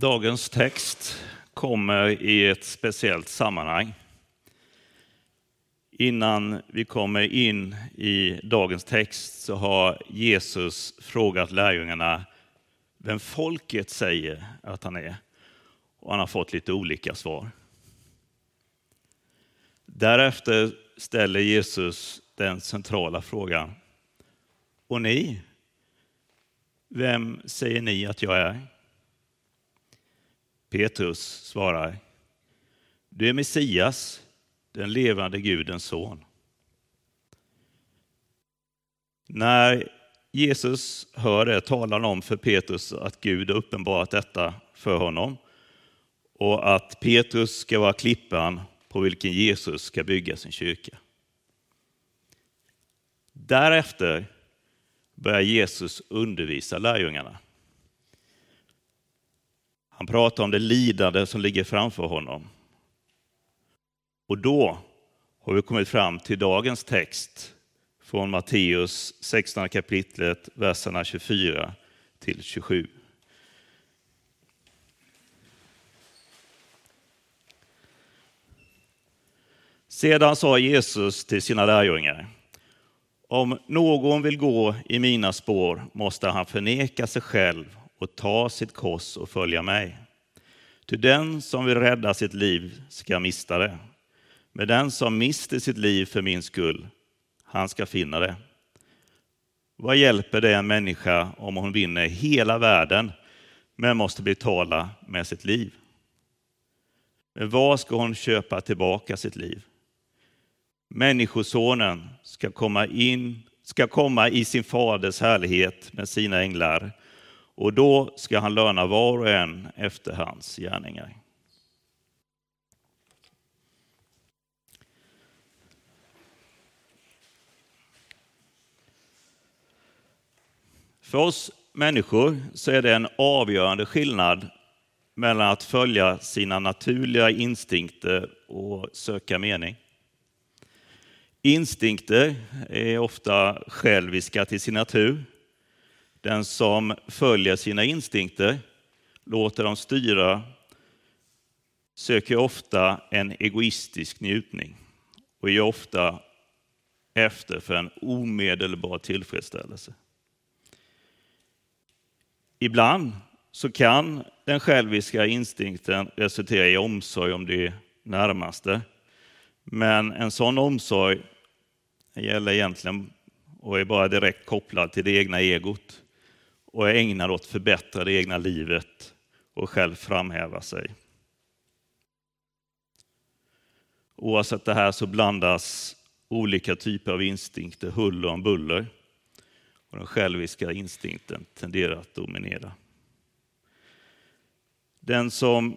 Dagens text kommer i ett speciellt sammanhang. Innan vi kommer in i dagens text så har Jesus frågat lärjungarna vem folket säger att han är. Och han har fått lite olika svar. Därefter ställer Jesus den centrala frågan. Och ni? Vem säger ni att jag är? Petrus svarar, du är Messias, den levande Gudens son. När Jesus hör det talar han om för Petrus att Gud har uppenbarat detta för honom och att Petrus ska vara klippan på vilken Jesus ska bygga sin kyrka. Därefter börjar Jesus undervisa lärjungarna. Han pratar om det lidande som ligger framför honom. Och då har vi kommit fram till dagens text från Matteus 16 kapitlet, verserna 24 till 27. Sedan sa Jesus till sina lärjungar, om någon vill gå i mina spår måste han förneka sig själv och ta sitt kors och följa mig. Ty den som vill rädda sitt liv ska mista det. Men den som mister sitt liv för min skull, han ska finna det. Vad hjälper det en människa om hon vinner hela världen men måste betala med sitt liv? Men vad ska hon köpa tillbaka sitt liv? Människosonen ska komma, in, ska komma i sin faders härlighet med sina änglar och då ska han löna var och en efter hans gärningar. För oss människor så är det en avgörande skillnad mellan att följa sina naturliga instinkter och söka mening. Instinkter är ofta själviska till sin natur den som följer sina instinkter, låter dem styra, söker ofta en egoistisk njutning och är ofta efter för en omedelbar tillfredsställelse. Ibland så kan den själviska instinkten resultera i omsorg om det närmaste. Men en sån omsorg gäller egentligen och är bara direkt kopplad till det egna egot och är ägnad åt att förbättra det egna livet och själv framhäva sig. Oavsett det här så blandas olika typer av instinkter huller om buller och den själviska instinkten tenderar att dominera. Den som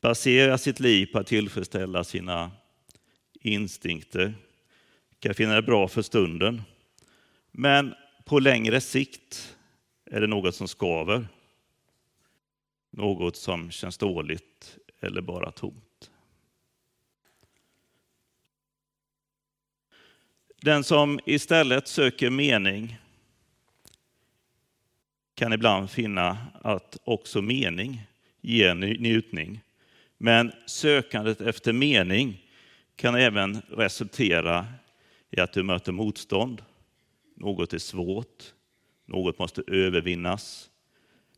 baserar sitt liv på att tillfredsställa sina instinkter kan finna det bra för stunden. Men på längre sikt är det något som skaver? Något som känns dåligt eller bara tomt? Den som istället söker mening kan ibland finna att också mening ger njutning. Men sökandet efter mening kan även resultera i att du möter motstånd. Något är svårt, något måste övervinnas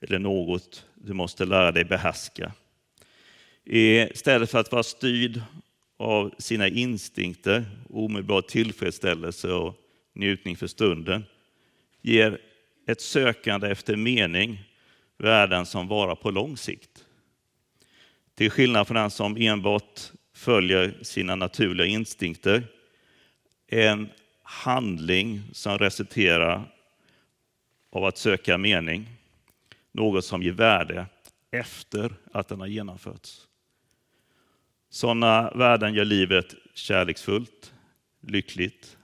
eller något du måste lära dig behärska. Istället för att vara styrd av sina instinkter, omedelbar tillfredsställelse och njutning för stunden, ger ett sökande efter mening värden som varar på lång sikt. Till skillnad från den som enbart följer sina naturliga instinkter, en handling som resulterar av att söka mening, något som ger värde efter att den har genomförts. Sådana värden gör livet kärleksfullt, lyckligt,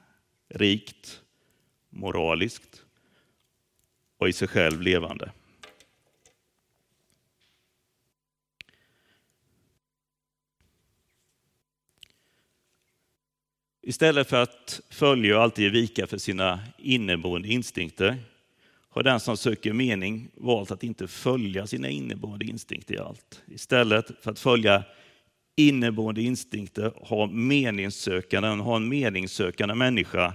rikt, moraliskt och i sig själv levande. Istället för att följa och alltid ge vika för sina inneboende instinkter har den som söker mening valt att inte följa sina inneboende instinkter i allt. Istället för att följa inneboende instinkter har meningssökanden, har en meningssökande människa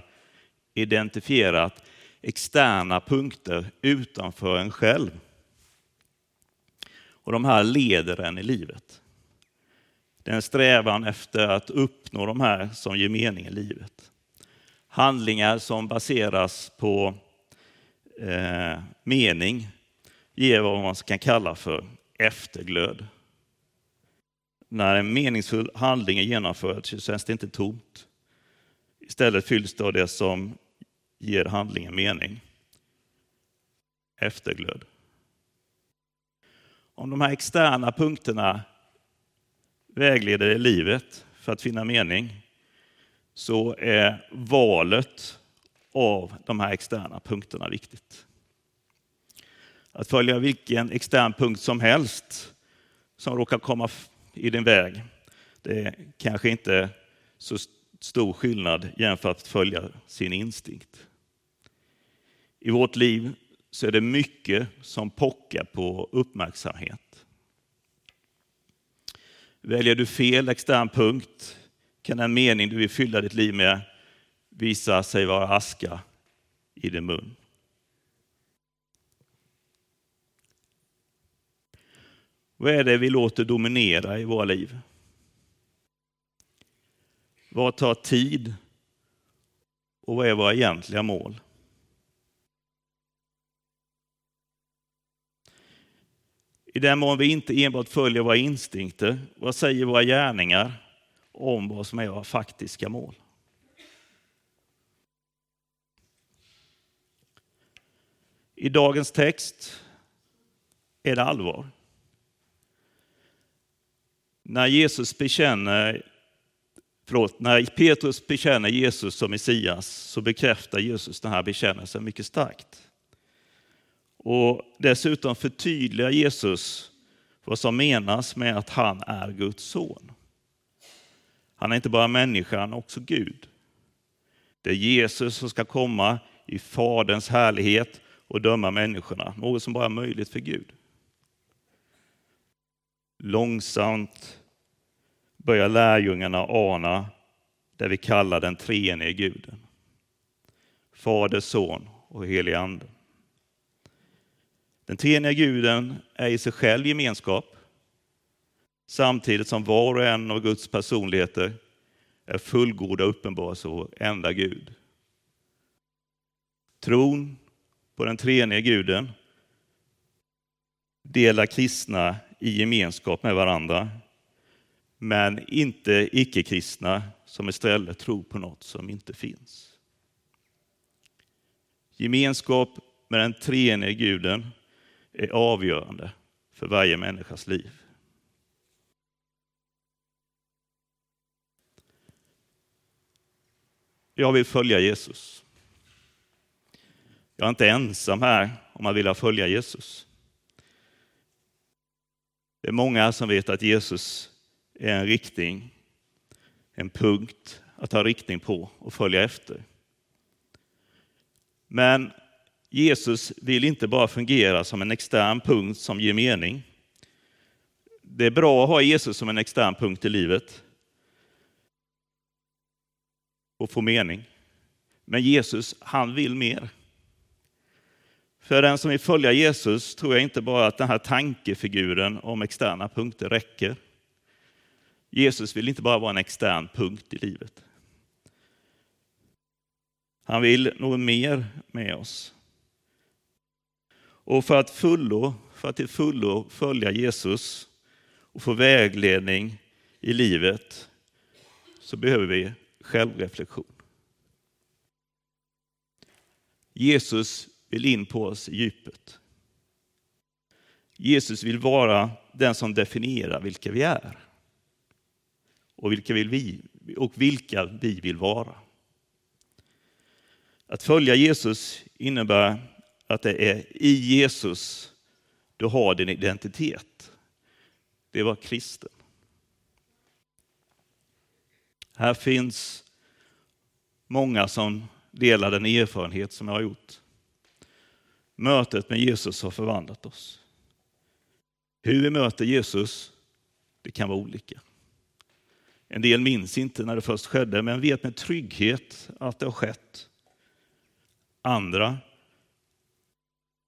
identifierat externa punkter utanför en själv. Och de här leder en i livet. Det är en strävan efter att uppnå de här som ger mening i livet. Handlingar som baseras på eh, mening ger vad man kan kalla för efterglöd. När en meningsfull handling är genomförd så känns det inte tomt. Istället fylls det av det som ger handlingen mening. Efterglöd. Om de här externa punkterna vägleder i livet för att finna mening så är valet av de här externa punkterna viktigt. Att följa vilken extern punkt som helst som råkar komma i din väg, det är kanske inte så stor skillnad jämfört med att följa sin instinkt. I vårt liv så är det mycket som pockar på uppmärksamhet. Väljer du fel extern punkt kan den mening du vill fylla ditt liv med visa sig vara aska i din mun. Vad är det vi låter dominera i våra liv? Vad tar tid? Och vad är våra egentliga mål? I den mån vi inte enbart följer våra instinkter, vad säger våra gärningar om vad som är våra faktiska mål? I dagens text är det allvar. När Jesus bekänner, förlåt, när Petrus bekänner Jesus som Messias så bekräftar Jesus den här bekännelsen mycket starkt. Och dessutom förtydligar Jesus vad som menas med att han är Guds son. Han är inte bara människa, han är också Gud. Det är Jesus som ska komma i Faderns härlighet och döma människorna, något som bara är möjligt för Gud. Långsamt börjar lärjungarna ana det vi kallar den treenige guden. Fader, son och helig ande. Den treenige guden är i sig själv gemenskap, samtidigt som var och en av Guds personligheter är fullgoda uppenbarelser av vår enda Gud. Tron på den treenige guden dela kristna i gemenskap med varandra, men inte icke-kristna som istället tror på något som inte finns. Gemenskap med den treenige guden är avgörande för varje människas liv. Jag vill följa Jesus. Jag är inte ensam här om att vilja följa Jesus. Det är många som vet att Jesus är en riktning, en punkt att ha riktning på och följa efter. Men Jesus vill inte bara fungera som en extern punkt som ger mening. Det är bra att ha Jesus som en extern punkt i livet och få mening. Men Jesus, han vill mer. För den som vill följa Jesus tror jag inte bara att den här tankefiguren om externa punkter räcker. Jesus vill inte bara vara en extern punkt i livet. Han vill något mer med oss. Och för att, fullo, för att till fullo följa Jesus och få vägledning i livet så behöver vi självreflektion. Jesus vill in på oss i djupet. Jesus vill vara den som definierar vilka vi är och vilka, vill vi, och vilka vi vill vara. Att följa Jesus innebär att det är i Jesus du har din identitet. Det var kristen. Här finns många som delar den erfarenhet som jag har gjort mötet med Jesus har förvandlat oss. Hur vi möter Jesus, det kan vara olika. En del minns inte när det först skedde, men vet med trygghet att det har skett. Andra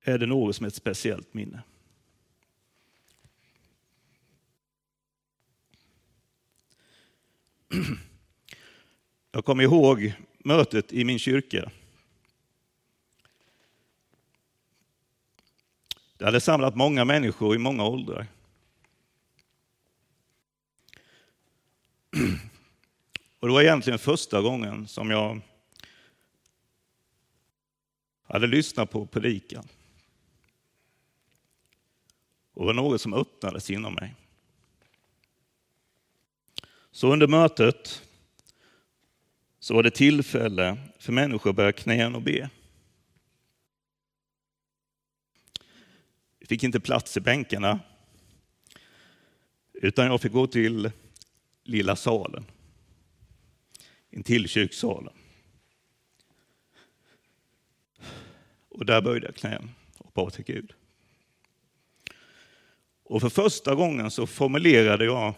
är det något som är ett speciellt minne. Jag kommer ihåg mötet i min kyrka. Det hade samlat många människor i många åldrar. Och det var egentligen första gången som jag hade lyssnat på predikan. Och det var något som öppnades inom mig. Så under mötet så var det tillfälle för människor att börja knän och be. Fick inte plats i bänkarna, utan jag fick gå till lilla salen, intill kyrksalen. Och där böjde jag knän och bad till Gud. Och för första gången så formulerade jag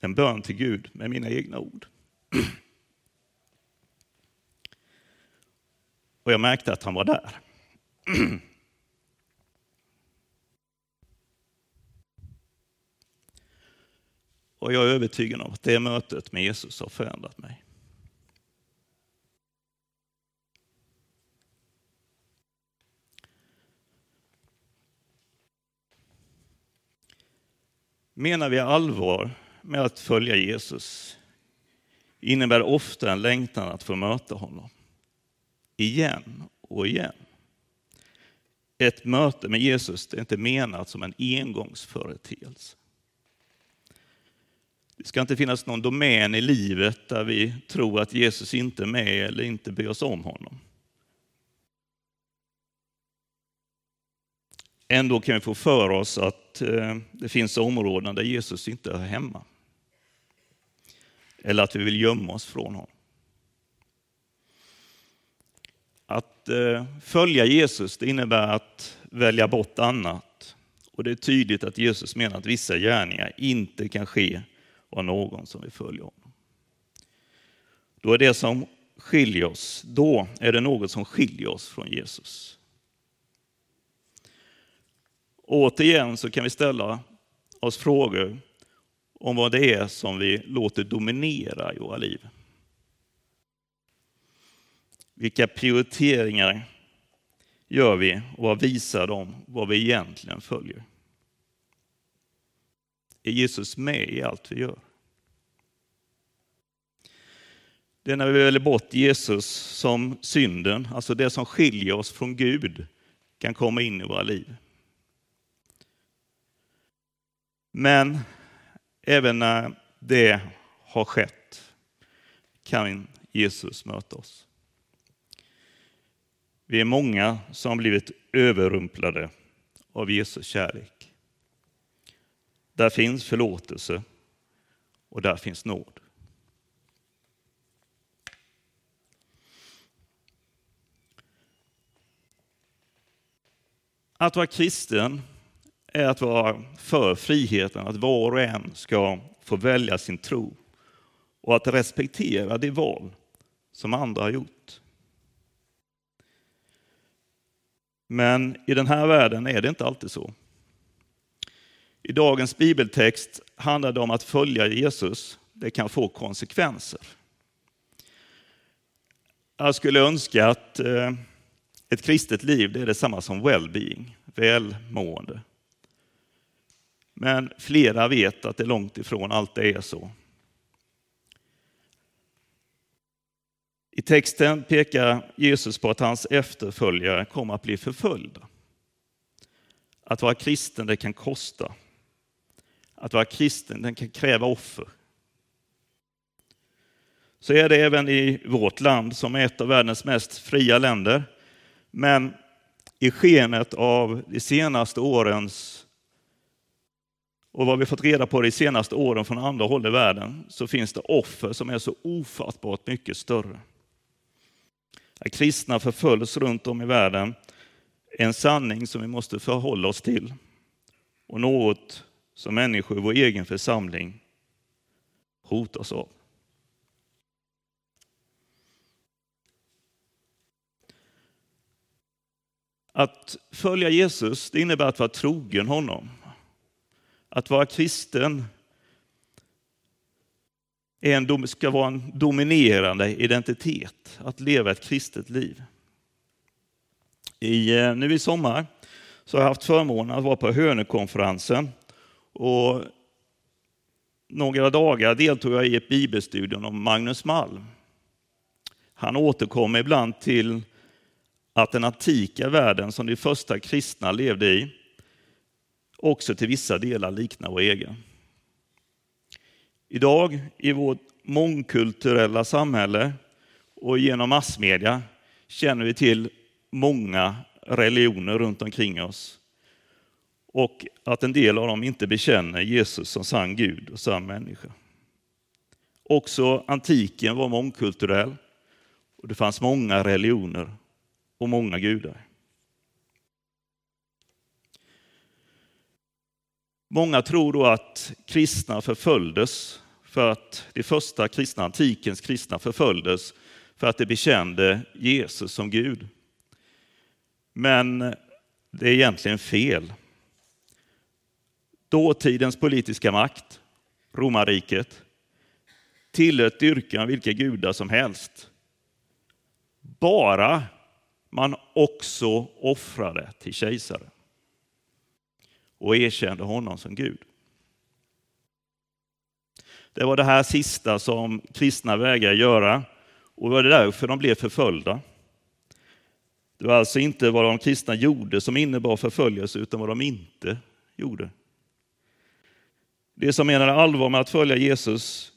en bön till Gud med mina egna ord. Och jag märkte att han var där. Och jag är övertygad om att det mötet med Jesus har förändrat mig. Menar vi allvar med att följa Jesus innebär ofta en längtan att få möta honom. Igen och igen. Ett möte med Jesus är inte menat som en engångsföreteelse. Det ska inte finnas någon domän i livet där vi tror att Jesus inte är med eller inte bryr oss om honom. Ändå kan vi få för oss att eh, det finns områden där Jesus inte hör hemma. Eller att vi vill gömma oss från honom. Att eh, följa Jesus det innebär att välja bort annat. Och det är tydligt att Jesus menar att vissa gärningar inte kan ske och någon som vill följa honom. Då är det som skiljer oss, då är det något som skiljer oss från Jesus. Återigen så kan vi ställa oss frågor om vad det är som vi låter dominera i våra liv. Vilka prioriteringar gör vi och vad visar de vad vi egentligen följer? Är Jesus med i allt vi gör? Det är när vi väljer bort Jesus som synden, alltså det som skiljer oss från Gud, kan komma in i våra liv. Men även när det har skett kan Jesus möta oss. Vi är många som blivit överrumplade av Jesus kärlek. Där finns förlåtelse och där finns nåd. Att vara kristen är att vara för friheten, att var och en ska få välja sin tro och att respektera det val som andra har gjort. Men i den här världen är det inte alltid så. I dagens bibeltext handlar det om att följa Jesus. Det kan få konsekvenser. Jag skulle önska att eh, ett kristet liv det är detsamma som well-being, välmående. Men flera vet att det långt ifrån alltid är så. I texten pekar Jesus på att hans efterföljare kommer att bli förföljda. Att vara kristen det kan kosta. Att vara kristen den kan kräva offer. Så är det även i vårt land som är ett av världens mest fria länder. Men i skenet av de senaste årens och vad vi fått reda på de senaste åren från andra håll i världen så finns det offer som är så ofattbart mycket större. Att Kristna förföljs runt om i världen är en sanning som vi måste förhålla oss till och något som människor i vår egen församling hotas av. Att följa Jesus det innebär att vara trogen honom. Att vara kristen är en, ska vara en dominerande identitet, att leva ett kristet liv. I, eh, nu i sommar så har jag haft förmånen att vara på Hönökonferensen och några dagar deltog jag i ett bibelstudium om Magnus Malm. Han återkommer ibland till att den antika världen som de första kristna levde i också till vissa delar liknar vår egen. Idag i vårt mångkulturella samhälle och genom massmedia känner vi till många religioner runt omkring oss och att en del av dem inte bekänner Jesus som sann Gud och sann människa. Också antiken var mångkulturell och det fanns många religioner och många gudar. Många tror då att kristna förföljdes för att de första kristna, antikens kristna förföljdes för att de bekände Jesus som Gud. Men det är egentligen fel. Dåtidens politiska makt, romarriket, tillät dyrkan av vilka gudar som helst. Bara man också offrade till kejsaren och erkände honom som Gud. Det var det här sista som kristna vägrade göra och det var därför de blev förföljda. Det var alltså inte vad de kristna gjorde som innebar förföljelse utan vad de inte gjorde. De som menade allvar med att följa Jesus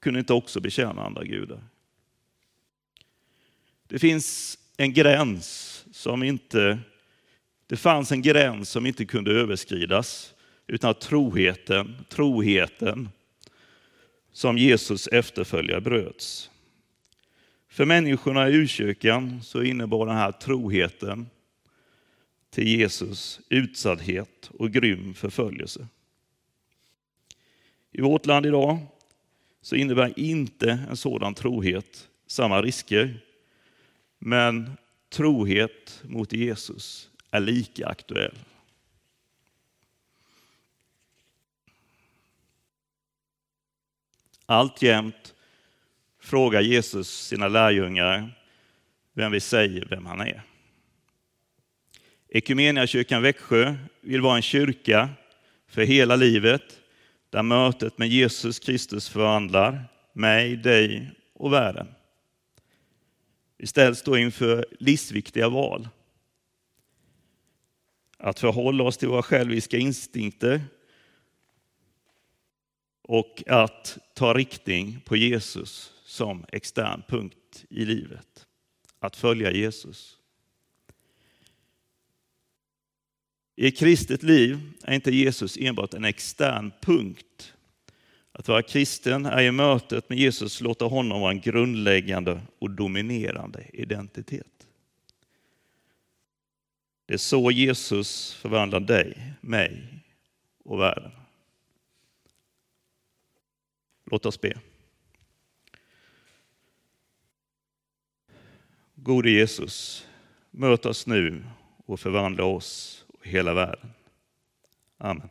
kunde inte också betjäna andra gudar. Det finns en gräns som inte, det fanns en gräns som inte kunde överskridas utan att troheten, troheten som Jesus efterföljare bröts. För människorna i urkyrkan så innebar den här troheten till Jesus utsatthet och grym förföljelse. I vårt land idag så innebär inte en sådan trohet samma risker men trohet mot Jesus är lika aktuell. Alltjämt frågar Jesus sina lärjungar vem vi säger vem han är. Ekumeniakyrkan Växjö vill vara en kyrka för hela livet där mötet med Jesus Kristus förvandlar mig, dig och världen. Vi ställs då inför livsviktiga val. Att förhålla oss till våra själviska instinkter och att ta riktning på Jesus som extern punkt i livet. Att följa Jesus. I ett kristet liv är inte Jesus enbart en extern punkt att vara kristen är i mötet med Jesus låta honom vara en grundläggande och dominerande identitet. Det är så Jesus förvandlar dig, mig och världen. Låt oss be. Gode Jesus, möt oss nu och förvandla oss hela världen. Amen.